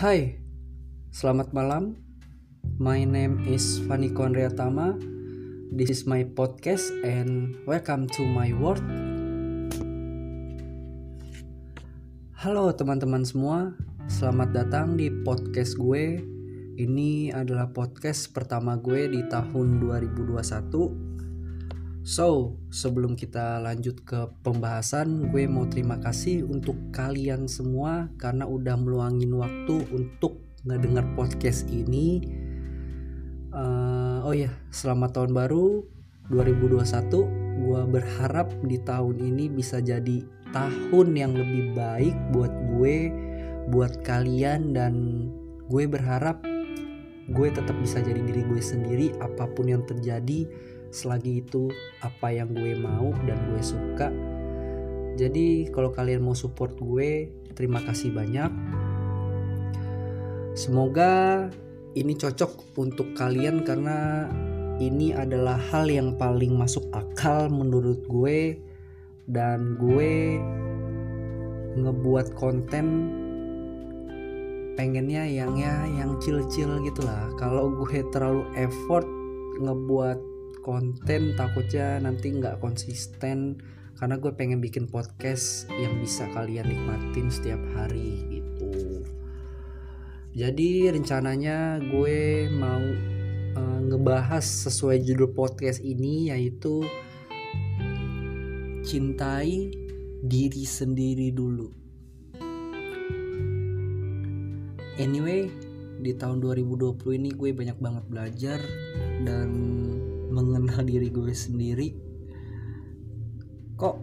Hai, selamat malam. My name is Fanny Konriatama. This is my podcast and welcome to my world. Halo teman-teman semua, selamat datang di podcast gue. Ini adalah podcast pertama gue di tahun 2021 So, sebelum kita lanjut ke pembahasan, gue mau terima kasih untuk kalian semua karena udah meluangin waktu untuk ngedengar podcast ini. Uh, oh ya, selamat tahun baru 2021. Gue berharap di tahun ini bisa jadi tahun yang lebih baik buat gue, buat kalian dan gue berharap gue tetap bisa jadi diri gue sendiri apa pun yang terjadi selagi itu apa yang gue mau dan gue suka. Jadi kalau kalian mau support gue terima kasih banyak. Semoga ini cocok untuk kalian karena ini adalah hal yang paling masuk akal menurut gue. Dan gue ngebuat konten pengennya yang ya yang chill-chill gitulah kalau gue terlalu effort ngebuat konten takutnya nanti nggak konsisten. Karena gue pengen bikin podcast yang bisa kalian nikmatin setiap hari gitu. Jadi rencananya gue mau uh, ngebahas sesuai judul podcast ini yaitu cintai diri sendiri dulu. Anyway di tahun 2020 ini gue banyak banget belajar dan mengenal diri gue sendiri. Kok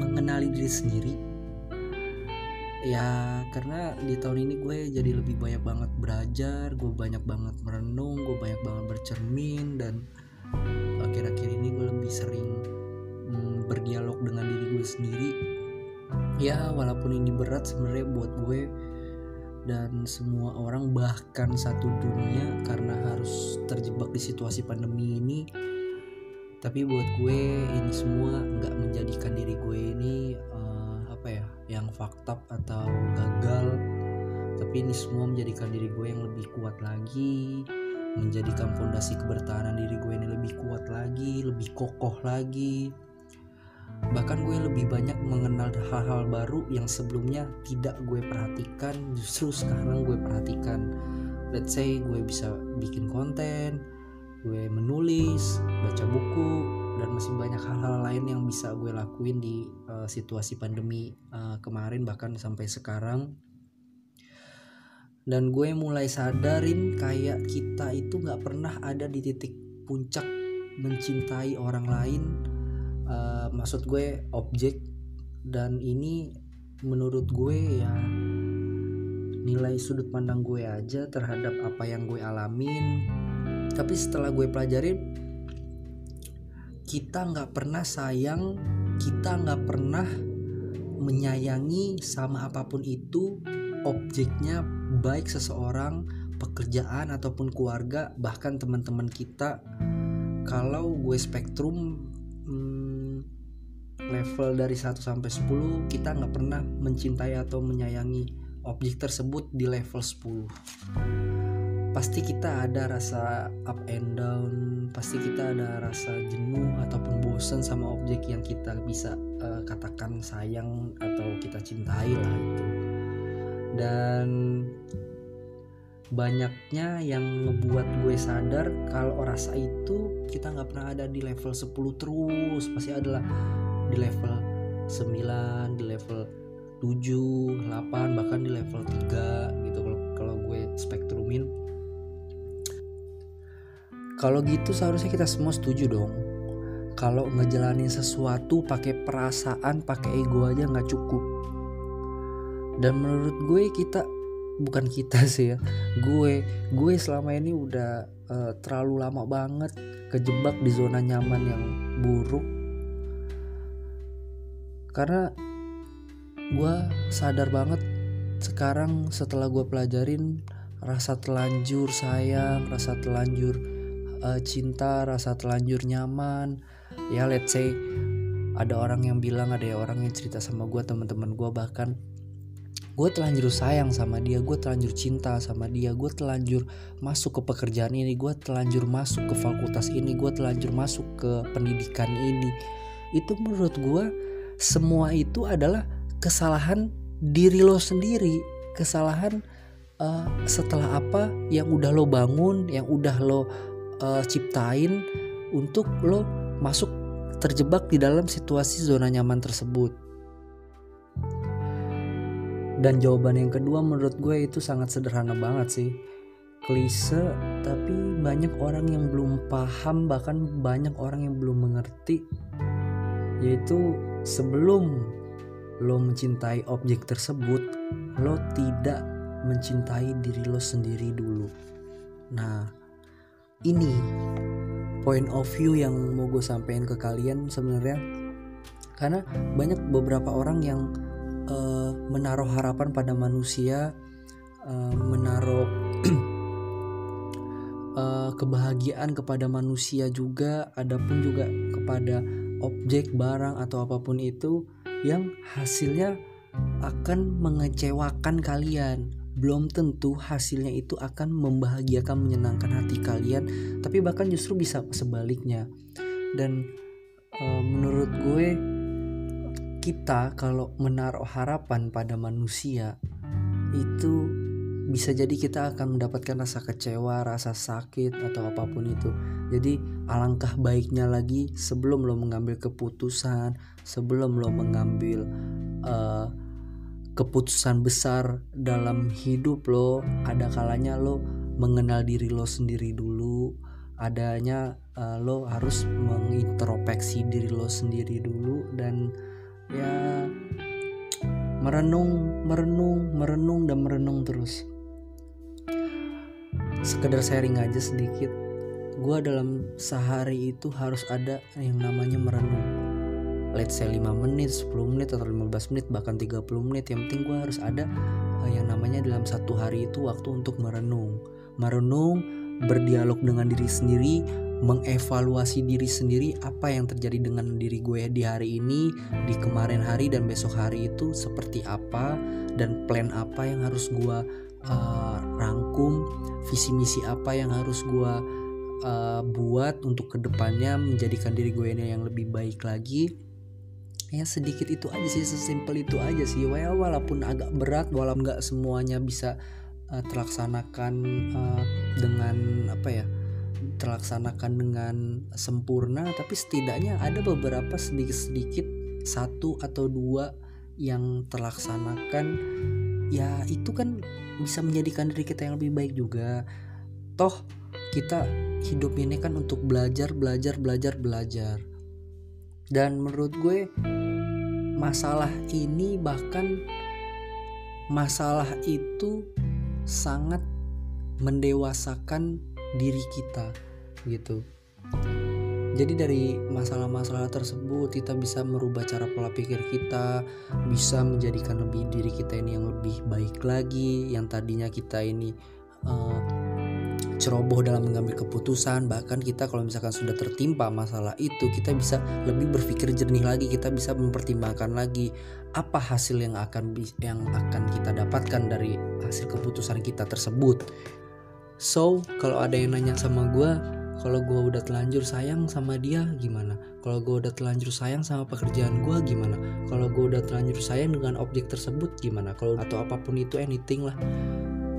mengenali diri sendiri? Ya karena di tahun ini gue jadi lebih banyak banget belajar gue banyak banget merenung gue banyak banget bercermin dan akhir-akhir ini gue lebih sering hmm, berdialog dengan diri gue sendiri. Ya walaupun ini berat sebenarnya buat gue dan semua orang bahkan satu dunia karena harus terjebak di situasi pandemi ini. Tapi buat gue ini semua nggak menjadikan diri gue ini uh, apa ya yang fakta atau gagal. Tapi ini semua menjadikan diri gue yang lebih kuat lagi menjadikan fondasi kebertahanan diri gue ini lebih kuat lagi lebih kokoh lagi bahkan gue lebih banyak mengenal hal-hal baru yang sebelumnya tidak gue perhatikan justru sekarang gue perhatikan. Let's say gue bisa bikin konten gue menulis baca buku dan masih banyak hal-hal lain yang bisa gue lakuin di uh, situasi pandemi uh, kemarin bahkan sampai sekarang. Dan gue mulai sadarin kayak kita itu nggak pernah ada di titik puncak mencintai orang lain uh, maksud gue objek dan ini menurut gue ya nilai sudut pandang gue aja terhadap apa yang gue alamin. Tapi setelah gue pelajarin kita nggak pernah sayang kita nggak pernah menyayangi sama apa pun itu objeknya baik seseorang pekerjaan ataupun keluarga bahkan teman-teman kita. Kalau gue spektrum hmm, level dari 1 sampai 10 kita nggak pernah mencintai atau menyayangi objek tersebut di level 10 pasti kita ada rasa up and down pasti kita ada rasa jenuh ataupun bosan sama objek yang kita bisa uh, katakan sayang atau kita cintai lah itu. Dan banyaknya yang ngebuat gue sadar kalau rasa itu kita nggak pernah ada di level 10 terus. Pasti adalah di level 9 di level 7 8 bahkan di level 3 gitu kalau kalau gue spektrumin. Kalau gitu seharusnya kita semua setuju dong. Kalau ngejalanin sesuatu pakai perasaan pakai ego aja nggak cukup. Dan menurut gue kita bukan kita sih ya. Gue gue selama ini udah uh, terlalu lama banget kejebak di zona nyaman yang buruk. Karena gue sadar banget sekarang setelah gue pelajarin rasa telanjur sayang rasa telanjur uh, cinta rasa telanjur nyaman. Ya let's say ada orang yang bilang ada orang yang cerita sama gue teman-teman gue bahkan gue telanjur sayang sama dia gue telanjur cinta sama dia gue telanjur masuk ke pekerjaan ini gue telanjur masuk ke fakultas ini gue telanjur masuk ke pendidikan ini. Itu menurut gue semua itu adalah kesalahan diri lo sendiri. Kesalahan uh, setelah apa yang udah lo bangun yang udah lo uh, ciptain untuk lo masuk terjebak di dalam situasi zona nyaman tersebut dan jawaban yang kedua menurut gue itu sangat sederhana banget sih. Klise tapi banyak orang yang belum paham bahkan banyak orang yang belum mengerti. Yaitu sebelum lo mencintai objek tersebut lo tidak mencintai diri lo sendiri dulu. Nah ini point of view yang mau gue sampaikan ke kalian sebenarnya. Karena banyak beberapa orang yang uh, menaruh harapan pada manusia, uh, menaruh uh, kebahagiaan kepada manusia juga, adapun juga kepada objek, barang atau apa pun itu yang hasilnya akan mengecewakan kalian. Belum tentu hasilnya itu akan membahagiakan, menyenangkan hati kalian, tapi bahkan justru bisa sebaliknya. Dan uh, menurut gue kita kalau menaruh harapan pada manusia itu bisa jadi kita akan mendapatkan rasa kecewa, rasa sakit atau apa pun itu. Jadi alangkah baiknya lagi sebelum lo mengambil keputusan, sebelum lo mengambil uh, keputusan besar dalam hidup lo, ada kalanya lo mengenal diri lo sendiri dulu. Adanya uh, lo harus mengintrospeksi diri lo sendiri dulu dan ya merenung merenung merenung dan merenung terus. Sekedar sharing aja sedikit. Gue dalam sehari itu harus ada yang namanya merenung. Let's say 5 menit 10 menit atau 15 menit bahkan 30 menit. Yang penting gue harus ada eh, yang namanya dalam satu hari itu waktu untuk merenung. Merenung berdialog dengan diri sendiri mengevaluasi diri sendiri apa yang terjadi dengan diri gue di hari ini, di kemarin hari dan besok hari itu seperti apa dan plan apa yang harus gue uh, rangkum, visi misi apa yang harus gue uh, buat untuk ke depannya menjadikan diri gue ini yang lebih baik lagi. Ya sedikit itu aja sih, sesimpel itu aja sih. Well, walaupun agak berat, walaupun nggak semuanya bisa uh, terlaksanakan uh, dengan apa ya? Terlaksanakan dengan sempurna tapi setidaknya ada beberapa sedikit-sedikit satu atau dua yang terlaksanakan ya itu kan bisa menjadikan diri kita yang lebih baik juga. Toh kita hidup ini kan untuk belajar belajar belajar belajar. Dan menurut gue masalah ini bahkan masalah itu sangat mendewasakan diri kita gitu jadi dari masalah-masalah tersebut kita bisa merubah cara pola pikir kita, bisa menjadikan lebih diri kita ini yang lebih baik lagi, yang tadinya kita ini uh, ceroboh dalam mengambil keputusan, bahkan kita kalau misalkan sudah tertimpa masalah itu, kita bisa lebih berpikir jernih lagi, kita bisa mempertimbangkan lagi apa hasil yang akan yang akan kita dapatkan dari hasil keputusan kita tersebut. So, kalau ada yang nanya sama gue, kalau gue udah telanjur sayang sama dia gimana? Kalau gue udah telanjur sayang sama pekerjaan gue gimana? Kalau gue udah telanjur sayang dengan objek tersebut gimana? Kalau atau apa pun itu anything lah.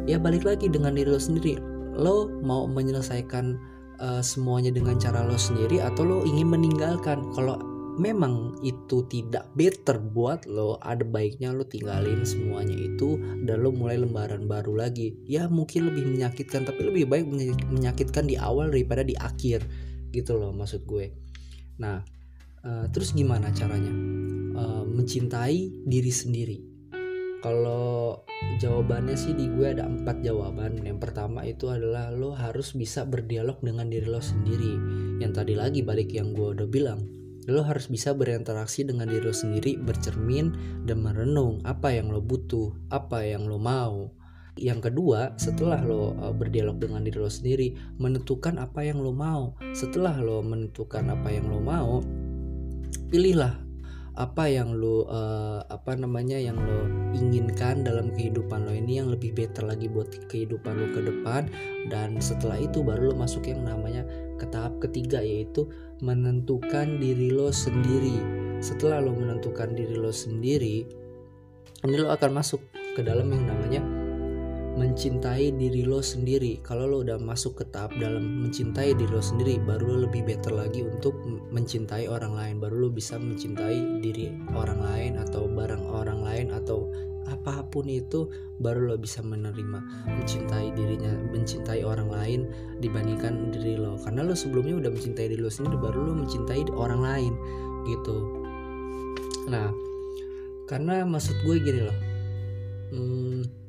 Ya balik lagi dengan diri lo sendiri. Lo mau menyelesaikan uh, semuanya dengan cara lo sendiri atau lo ingin meninggalkan? Kalau memang itu tidak better buat lo. Ada baiknya lo tinggalin semuanya itu dan lo mulai lembaran baru lagi. Ya mungkin lebih menyakitkan tapi lebih baik menyakitkan di awal daripada di akhir gitu loh maksud gue. Nah uh, terus gimana caranya? Uh, mencintai diri sendiri. Kalau jawabannya sih di gue ada empat jawaban. Yang pertama itu adalah lo harus bisa berdialog dengan diri lo sendiri. Yang tadi lagi balik yang gue udah bilang lo harus bisa berinteraksi dengan diri lo sendiri, bercermin dan merenung apa yang lo butuh, apa yang lo mau. Yang kedua, setelah lo uh, berdialog dengan diri lo sendiri, menentukan apa yang lo mau. Setelah lo menentukan apa yang lo mau, pilihlah apa yang lo uh, apa namanya yang lo inginkan dalam kehidupan lo ini yang lebih better lagi buat kehidupan lo ke depan dan setelah itu baru lo masuk yang namanya ke tahap ketiga yaitu menentukan diri lo sendiri. Setelah lo menentukan diri lo sendiri ini lo akan masuk ke dalam yang namanya mencintai diri lo sendiri. Kalau lo udah masuk ke tahap dalam mencintai diri lo sendiri baru lo lebih better lagi untuk mencintai orang lain. Baru lo bisa mencintai diri orang lain atau barang orang lain atau apa pun itu baru lo bisa menerima mencintai dirinya mencintai orang lain dibandingkan diri lo. Karena lo sebelumnya udah mencintai diri lo sendiri baru lo mencintai orang lain gitu. Nah karena maksud gue gini loh. Hmm,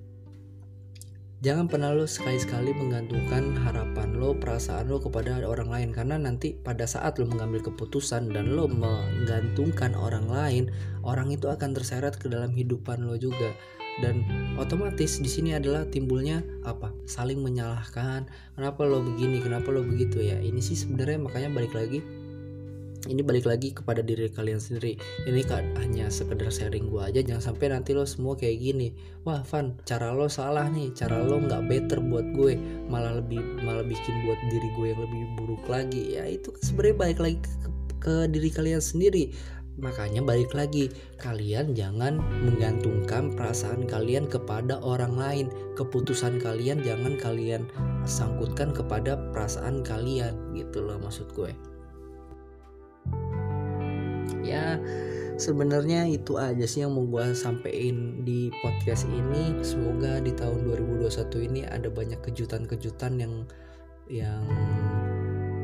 Jangan pernah lo sekali-sekali menggantungkan harapan lo, perasaan lo kepada orang lain. Karena nanti pada saat lo mengambil keputusan dan lo menggantungkan orang lain, orang itu akan terseret ke dalam hidupan lo juga. Dan otomatis di sini adalah timbulnya apa? Saling menyalahkan. Kenapa lo begini? Kenapa lo begitu? Ya ini sih sebenarnya makanya balik lagi ini balik lagi kepada diri kalian sendiri. Ini kan hanya sekedar sharing gue aja. Jangan sampai nanti lo semua kayak gini. Wah Van cara lo salah nih. Cara lo nggak better buat gue. Malah lebih malah bikin buat diri gue yang lebih buruk lagi. Ya itu kan sebenarnya balik lagi ke, ke diri kalian sendiri. Makanya balik lagi, kalian jangan menggantungkan perasaan kalian kepada orang lain. Keputusan kalian jangan kalian sangkutkan kepada perasaan kalian, gitu loh maksud gue ya sebenarnya itu aja sih yang mau gue sampein di podcast ini. Semoga di tahun 2021 ini ada banyak kejutan-kejutan yang yang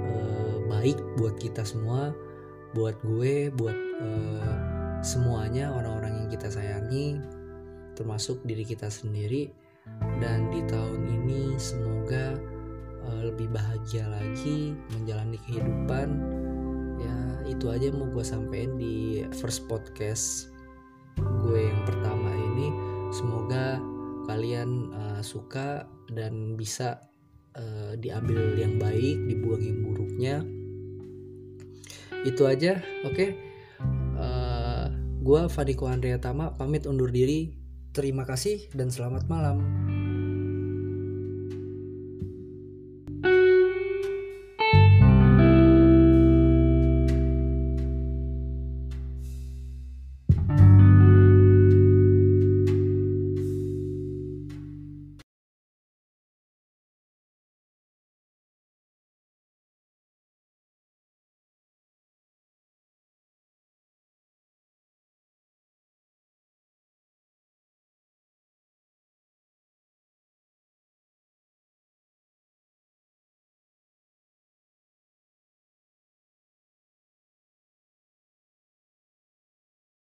uh, baik buat kita semua buat gue buat uh, semuanya orang-orang yang kita sayangi termasuk diri kita sendiri. Dan di tahun ini semoga uh, lebih bahagia lagi menjalani kehidupan itu aja mau gue sampein di first podcast gue yang pertama ini. Semoga kalian uh, suka dan bisa uh, diambil yang baik dibuang yang buruknya. Itu aja oke? Okay? uh, eh, gue Fadiko Andrea Tama pamit undur diri. Terima kasih dan selamat malam